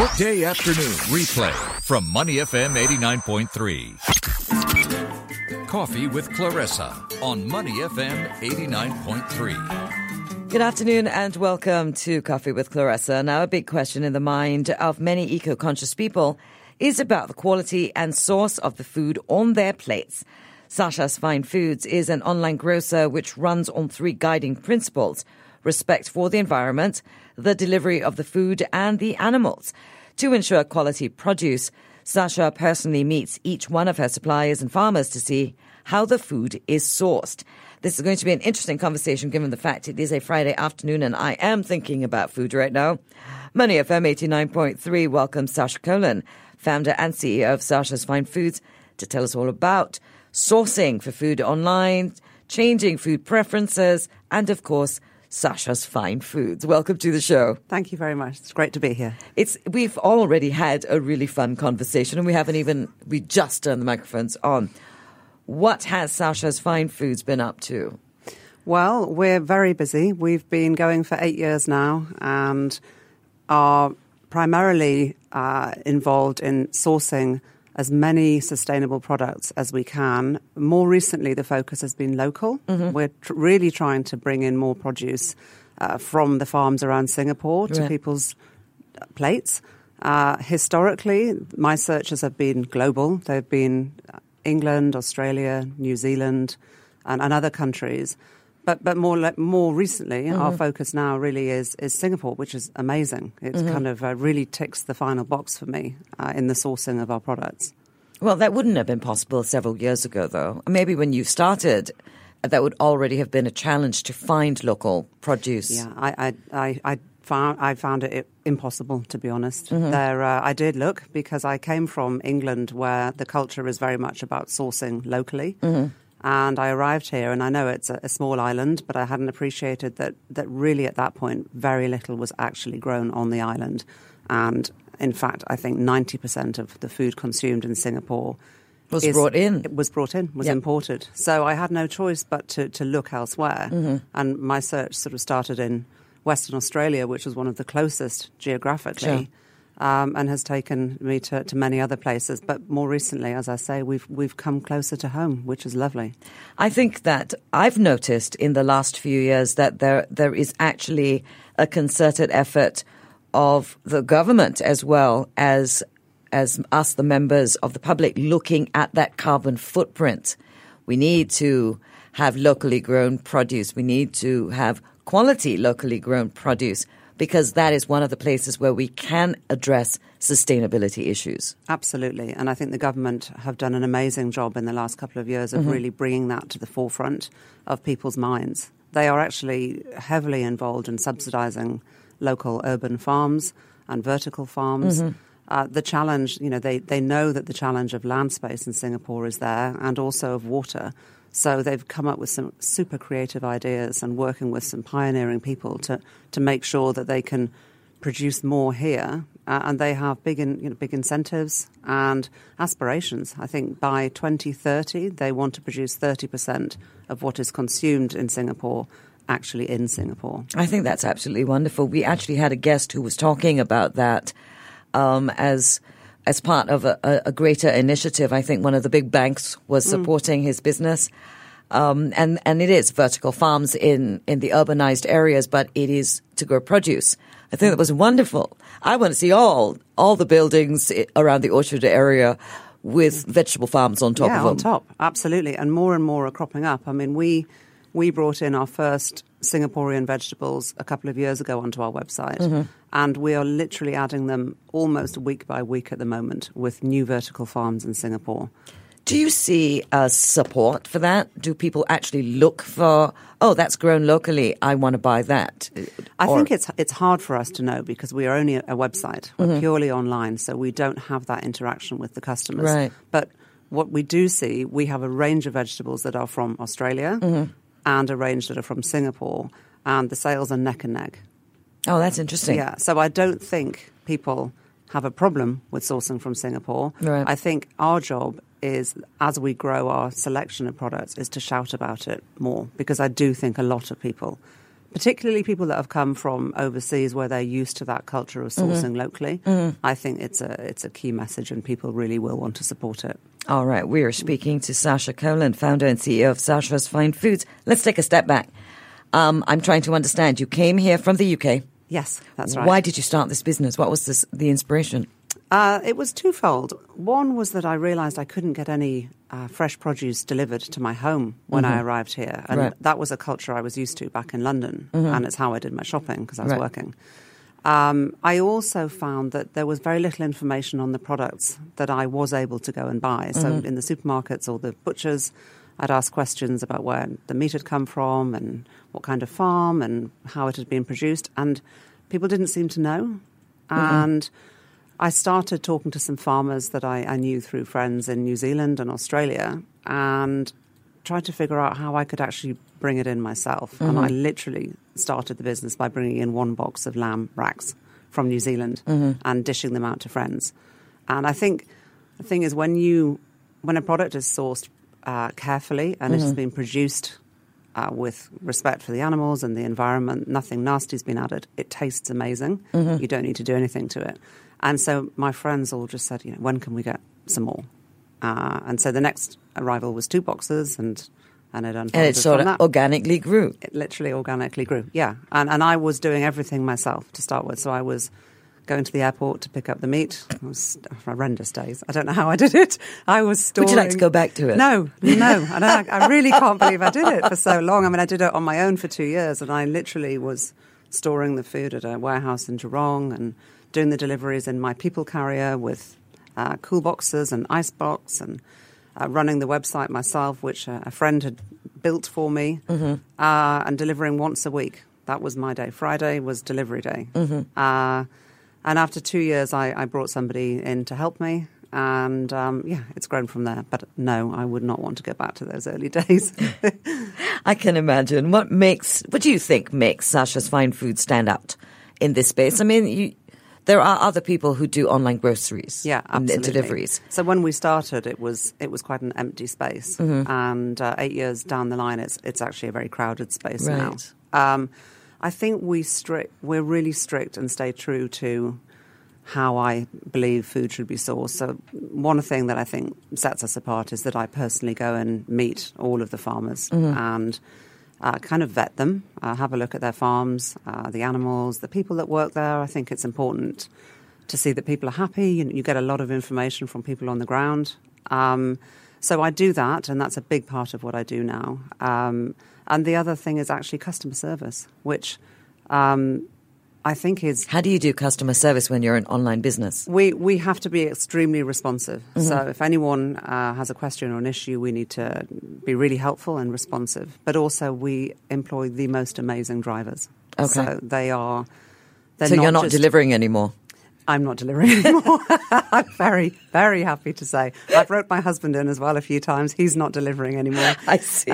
Workday afternoon replay from Money FM 89.3. Coffee with Clarissa on Money FM 89.3. Good afternoon and welcome to Coffee with Clarissa. Now, a big question in the mind of many eco conscious people is about the quality and source of the food on their plates. Sasha's Fine Foods is an online grocer which runs on three guiding principles respect for the environment, the delivery of the food, and the animals. To ensure quality produce, Sasha personally meets each one of her suppliers and farmers to see how the food is sourced. This is going to be an interesting conversation given the fact it is a Friday afternoon and I am thinking about food right now. Money FM 89.3 welcomes Sasha Colin, founder and CEO of Sasha's Fine Foods, to tell us all about sourcing for food online, changing food preferences, and of course, Sasha's Fine Foods. Welcome to the show. Thank you very much. It's great to be here. It's we've already had a really fun conversation, and we haven't even we just turned the microphones on. What has Sasha's Fine Foods been up to? Well, we're very busy. We've been going for eight years now, and are primarily uh, involved in sourcing as many sustainable products as we can. More recently, the focus has been local. Mm-hmm. We're tr- really trying to bring in more produce uh, from the farms around Singapore to right. people's plates. Uh, historically, my searches have been global. They've been England, Australia, New Zealand, and, and other countries. But but more more recently, mm-hmm. our focus now really is is Singapore, which is amazing. It mm-hmm. kind of uh, really ticks the final box for me uh, in the sourcing of our products. Well, that wouldn't have been possible several years ago, though. Maybe when you started, that would already have been a challenge to find local produce. Yeah, I I, I, found I found it impossible to be honest. Mm-hmm. There, uh, I did look because I came from England, where the culture is very much about sourcing locally. And I arrived here, and I know it's a, a, small island, but I hadn't appreciated that, that really at that point, very little was actually grown on the island. And in fact, I think 90% of the food consumed in Singapore was is, brought in. It was brought in, was yep. imported. So I had no choice but to, to look elsewhere. Mm-hmm. And my search sort of started in Western Australia, which was one of the closest geographically. Sure um, and has taken me to, to many other places. But more recently, as I say, we've we've come closer to home, which is lovely. I think that I've noticed in the last few years that there there is actually a concerted effort of the government as well as as us, the members of the public, looking at that carbon footprint. We need to have locally grown produce. We need to have quality locally grown produce because that is one of the places where we can address sustainability issues. Absolutely. And I think the government have done an amazing job in the last couple of years of mm-hmm. really bringing that to the forefront of people's minds. They are actually heavily involved in subsidizing local urban farms and vertical farms. Mm-hmm. Uh, the challenge, you know, they, they know that the challenge of land space in Singapore is there and also of water. So they've come up with some super creative ideas and working with some pioneering people to, to make sure that they can produce more here. Uh, and they have big, in, you know, big incentives and aspirations. I think by 2030, they want to produce 30% of what is consumed in Singapore actually in Singapore. I think that's absolutely wonderful. We actually had a guest who was talking about that um, as as part of a, a, greater initiative. I think one of the big banks was mm. supporting mm. his business. Um, and, and it is vertical farms in, in the urbanized areas, but it is to grow produce. I think that was wonderful. I want to see all, all the buildings around the orchard area with vegetable farms on top yeah, of them. on top, absolutely. And more and more are cropping up. I mean, we, we brought in our first Singaporean vegetables a couple of years ago onto our website. Mm-hmm. And we are literally adding them almost week by week at the moment with new vertical farms in Singapore. Do you see uh, support for that? Do people actually look for, oh, that's grown locally, I want to buy that? I or... think it's it's hard for us to know because we are only a website. We're mm-hmm. purely online, so we don't have that interaction with the customers. Right. But what we do see, we have a range of vegetables that are from Australia mm-hmm. And a range that are from Singapore, and the sales are neck and neck. Oh, that's interesting. Yeah, so I don't think people have a problem with sourcing from Singapore. Right. I think our job is, as we grow our selection of products, is to shout about it more because I do think a lot of people particularly people that have come from overseas where they're used to that culture of sourcing locally, I think it's a it's a key message, and people really will want to support it. All right, we are speaking to Sasha Colan, founder and CEO of Sasha's Fine Foods. Let's take a step back. Um, I'm trying to understand. You came here from the UK. Yes, that's right. Why did you start this business? What was this, the inspiration? Uh, it was twofold. One was that I realised I couldn't get any uh, fresh produce delivered to my home when I arrived here, and Right. that was a culture I was used to back in London, and it's how I did my shopping because I was Right. working. Um, I also found that there was very little information on the products that I was able to go and buy. So in the supermarkets or the butchers, I'd ask questions about where the meat had come from and what kind of farm and how it had been produced, and people didn't seem to know. And I started talking to some farmers that I, I knew through friends in New Zealand and Australia and tried to figure out how I could actually bring it in myself. And I literally started the business by bringing in one box of lamb racks from New Zealand and dishing them out to friends. And I think the thing is when you when a product is sourced uh, carefully and it has been produced uh, with respect for the animals and the environment, nothing nasty's been added. It tastes amazing. You don't need to do anything to it. And so my friends all just said, you know, when can we get some more? Uh, and so the next arrival was two boxes, and and it unfolded And it sort of that. organically grew. It literally organically grew. Yeah, and and I was doing everything myself to start with. So I was going to the airport to pick up the meat. It was horrendous days. I don't know how I did it. I was storing. Would you like to go back to it? No, no. And I, I really can't believe I did it for so long. I mean, I did it on my own for two years, and I literally was storing the food at a warehouse in Jurong and doing the deliveries in my people carrier with uh, cool boxes and ice box and uh, running the website myself, which a friend had built for me, uh, and delivering once a week. That was my day. Friday was delivery day. Uh, and after two years, I, I brought somebody in to help me. And um, yeah, it's grown from there. But no, I would not want to go back to those early days. I can imagine. What makes, what do you think makes Sasha's Fine Food stand out in this space? I mean, you, there are other people who do online groceries. Yeah, and absolutely. deliveries. So when we started, it was it was quite an empty space, Mm-hmm. and uh, eight years down the line, it's it's actually a very crowded space Right. now. Um, I think we strict we're really strict and stay true to how I believe food should be sourced. So one thing that I think sets us apart is that I personally go and meet all of the farmers and uh, kind of vet them, uh, have a look at their farms, uh, the animals, the people that work there. I think it's important to see that people are happy. You, you get a lot of information from people on the ground. Um, so I do that, and that's a big part of what I do now. Um, and the other thing is actually customer service, which um, I think is How do you do customer service when you're an online business? we we have to be extremely responsive. Mm-hmm. So if anyone uh, has a question or an issue, we need to be really helpful and responsive. But also, we employ the most amazing drivers. Okay. So they are. They're so you're not just- delivering anymore. I'm not delivering anymore. I'm very, very happy to say. I've wrote my husband in as well a few times. He's not delivering anymore. I see.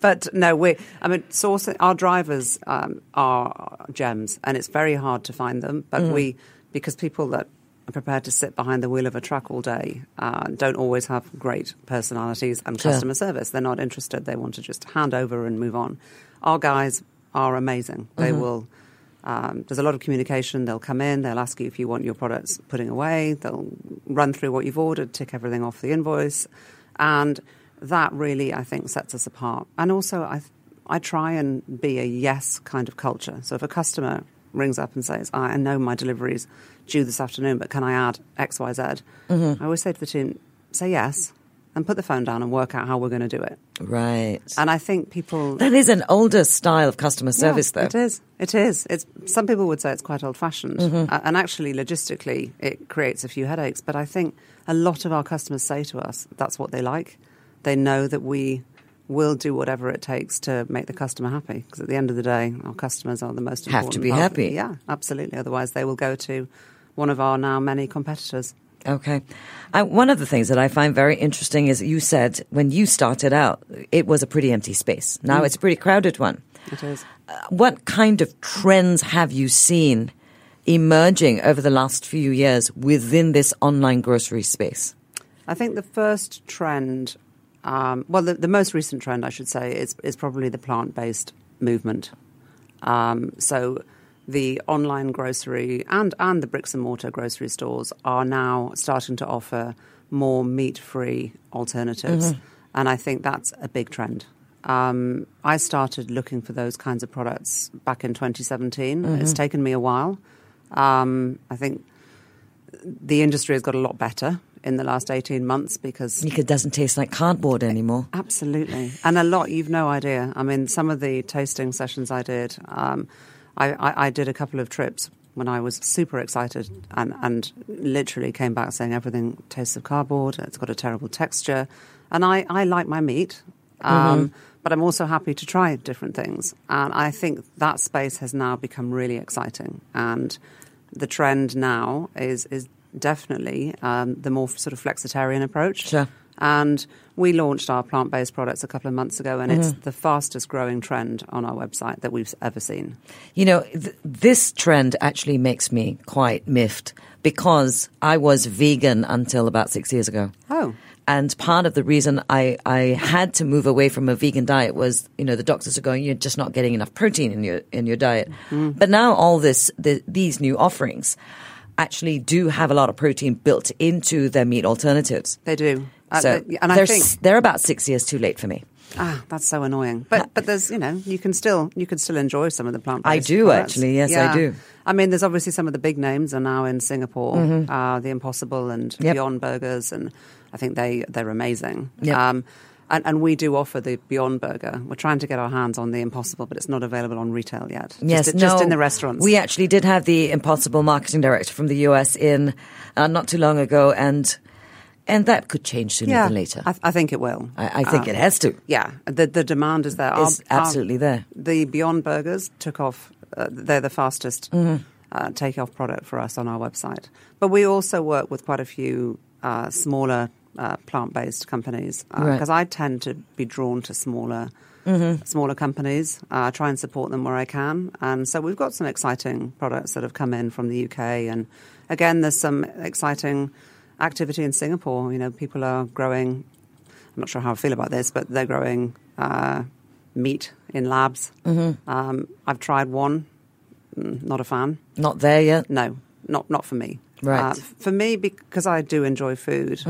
but no, we. I mean, sourcing our drivers um, are gems, and it's very hard to find them. But Mm-hmm. we, because people that are prepared to sit behind the wheel of a truck all day, uh, don't always have great personalities and customer service. They're not interested. They want to just hand over and move on. Our guys are amazing. They Mm-hmm. will. Um, there's a lot of communication. They'll come in, they'll ask you if you want your products putting away, they'll run through what you've ordered, tick everything off the invoice. And that really, I think, sets us apart. And also, I, I try and be a yes kind of culture. So if a customer rings up and says, I know my delivery is due this afternoon, but can I add xyz i always say to the team, say yes and put the phone down and work out how we're going to do it. Right. And I think people. that is an older style of customer service, Yeah, though. It is. It is. It's some people would say it's quite old-fashioned, uh, and actually, logistically, it creates a few headaches. But I think a lot of our customers say to us that's what they like. They know that we will do whatever it takes to make the customer happy. Because at the end of the day, our customers are the most important. Have to be happy. Yeah, absolutely. Otherwise, they will go to one of our now many competitors. Okay. I, one of the things that I find very interesting is you said when you started out, it was a pretty empty space. Now Mm. it's a pretty crowded one. It is. Uh, what kind of trends have you seen emerging over the last few years within this online grocery space? I think the first trend, um, well, the, the most recent trend, I should say, is, is probably the plant based movement. Um, so the online grocery and, and the bricks and mortar grocery stores are now starting to offer more meat free alternatives. Mm-hmm. And I think that's a big trend. Um, I started looking for those kinds of products back in 2017. Mm-hmm. It's taken me a while. Um, I think the industry has got a lot better in the last 18 months because It doesn't taste like cardboard anymore. Absolutely. And a lot, you've no idea. I mean, some of the tasting sessions I did, um, I, I, I did a couple of trips when I was super excited and, and literally came back saying everything tastes of cardboard, it's got a terrible texture. And I, I like my meat, um, but I'm also happy to try different things. And I think that space has now become really exciting. And the trend now is, is definitely um, the more sort of flexitarian approach. Sure. And we launched our plant based products a couple of months ago, and it's mm-hmm. the fastest growing trend on our website that we've ever seen. You know, th- this trend actually makes me quite miffed because I was vegan until about six years ago. Oh. And part of the reason I, I had to move away from a vegan diet was, you know, the doctors are going, you're just not getting enough protein in your in your diet. Mm-hmm. But now all this the, these new offerings actually do have a lot of protein built into their meat alternatives. They do. Uh, So and I they're, think they're about six years too late for me. ah, that's so annoying. But but there's you know you can still you can still enjoy some of the plant. I do, actually. Yes, I do. I mean, there's obviously some of the big names are now in Singapore. Uh, the Impossible and Mm-hmm. Yep. Beyond Burgers, and I think they they're amazing. Yep. Um, and, and we do offer the Beyond Burger. We're trying to get our hands on the Impossible, but it's not available on retail yet. Yes, just, no, just in the restaurants. We actually did have the Impossible marketing director from the US in uh, not too long ago, and and that could change sooner yeah, than later. I, I think it will. I, I think Uh, it has to. Yeah, the the demand is there. Our- Is absolutely there. The Beyond Burgers took off. Uh, they're the fastest Mm-hmm. uh, take off product for us on our website. But we also work with quite a few uh, smaller uh, plant based companies Right. because I tend to be drawn to smaller. Mm-hmm. Smaller companies, uh, I try and support them where I can, and so we've got some exciting products that have come in from the UK, and again, there's some exciting activity in Singapore. You know, people are growing I'm not sure how I feel about this, but they're growing uh, meat in labs. Mm-hmm. Um, I've tried one, Mm, not a fan. Not there yet. No, not not for me. Right. Uh, for me, because I do enjoy food,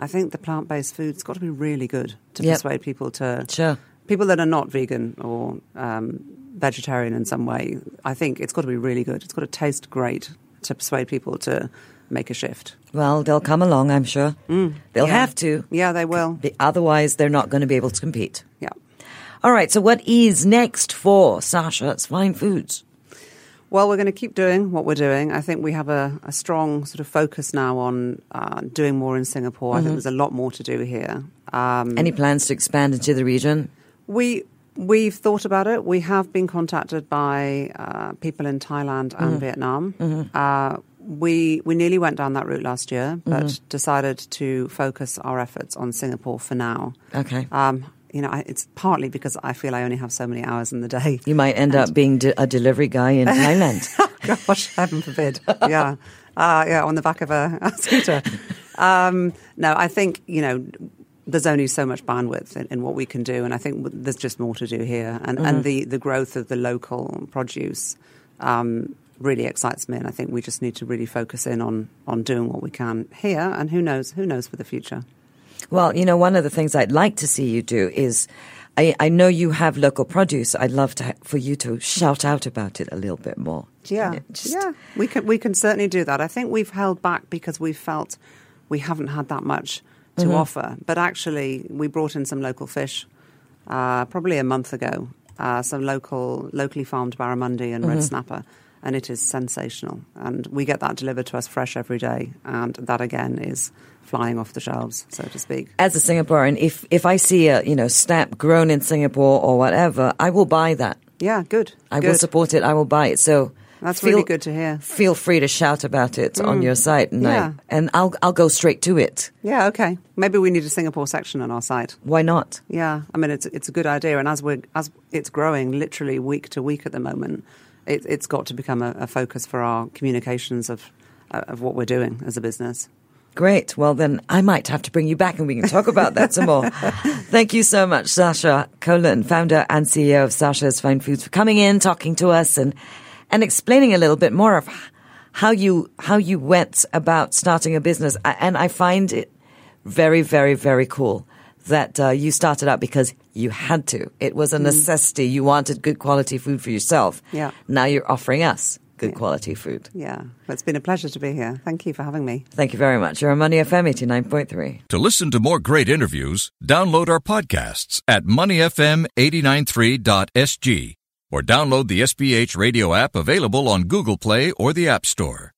I think the plant based food's got to be really good to Yep. persuade people to Sure. people that are not vegan or um, vegetarian in some way. I think it's got to be really good. It's got to taste great to persuade people to make a shift. Well, they'll come along, I'm sure. They'll Mm. Yeah. have to. Yeah, they will. Otherwise, they're not going to be able to compete. Yeah. All right. So, what is next for Sasha's Fine Foods? Well, we're going to keep doing what we're doing. I think we have a, a strong sort of focus now on uh, doing more in Singapore. I think there's a lot more to do here. Um, Any plans to expand into the region? we we've thought about it. We have been contacted by uh, people in Thailand and Vietnam. Uh, we we nearly went down that route last year, but decided to focus our efforts on Singapore for now. Okay. Um, you know, I, it's partly because I feel I only have so many hours in the day. You might end up being de- a delivery guy in Thailand. Gosh, heaven forbid. yeah. Uh, yeah, on the back of a, a scooter. Um, no, I think, you know, there's only so much bandwidth in, in what we can do, and I think there's just more to do here. And, and the, the growth of the local produce um, really excites me, and I think we just need to really focus in on, on doing what we can here, and who knows, who knows for the future. Well, you know, one of the things I'd like to see you do is I, I know you have local produce. I'd love to ha- for you to shout out about it a little bit more. Yeah, Just- yeah, we can we can certainly do that. I think we've held back because we felt we haven't had that much to offer. But actually, we brought in some local fish uh, probably a month ago. Uh, some local, locally farmed barramundi and red snapper, and it is sensational. And we get that delivered to us fresh every day, and that again is flying off the shelves, so to speak. As a Singaporean, if if I see a you know snap grown in Singapore or whatever, I will buy that. Yeah, good. I good. will support it. I will buy it. So That's feel- really good to hear. Feel free to shout about it on mm. your site, and Yeah. I, and I'll I'll go straight to it. Yeah, okay. Maybe we need a Singapore section on our site. Why not? Yeah, I mean it's it's a good idea, and as we're as it's growing literally week to week at the moment, it, it's got to become a, a focus for our communications of of what we're doing as a business. Great. Well, then I might have to bring you back and we can talk about that some more. Thank you so much, Sasha Colin, founder and CEO of Sasha's Fine Foods, for coming in, talking to us, and and explaining a little bit more of how you how you went about starting a business. And I find it very, very, very cool that uh, you started out because you had to. It was a Mm. necessity. You wanted good quality food for yourself. Yeah. Now you're offering us good quality food. Yeah, well, it's been a pleasure to be here. Thank you for having me. Thank you very much. You're on Money FM 89.3. To listen to more great interviews, download our podcasts at moneyfm893.sg or download the SPH radio app available on Google Play or the App Store.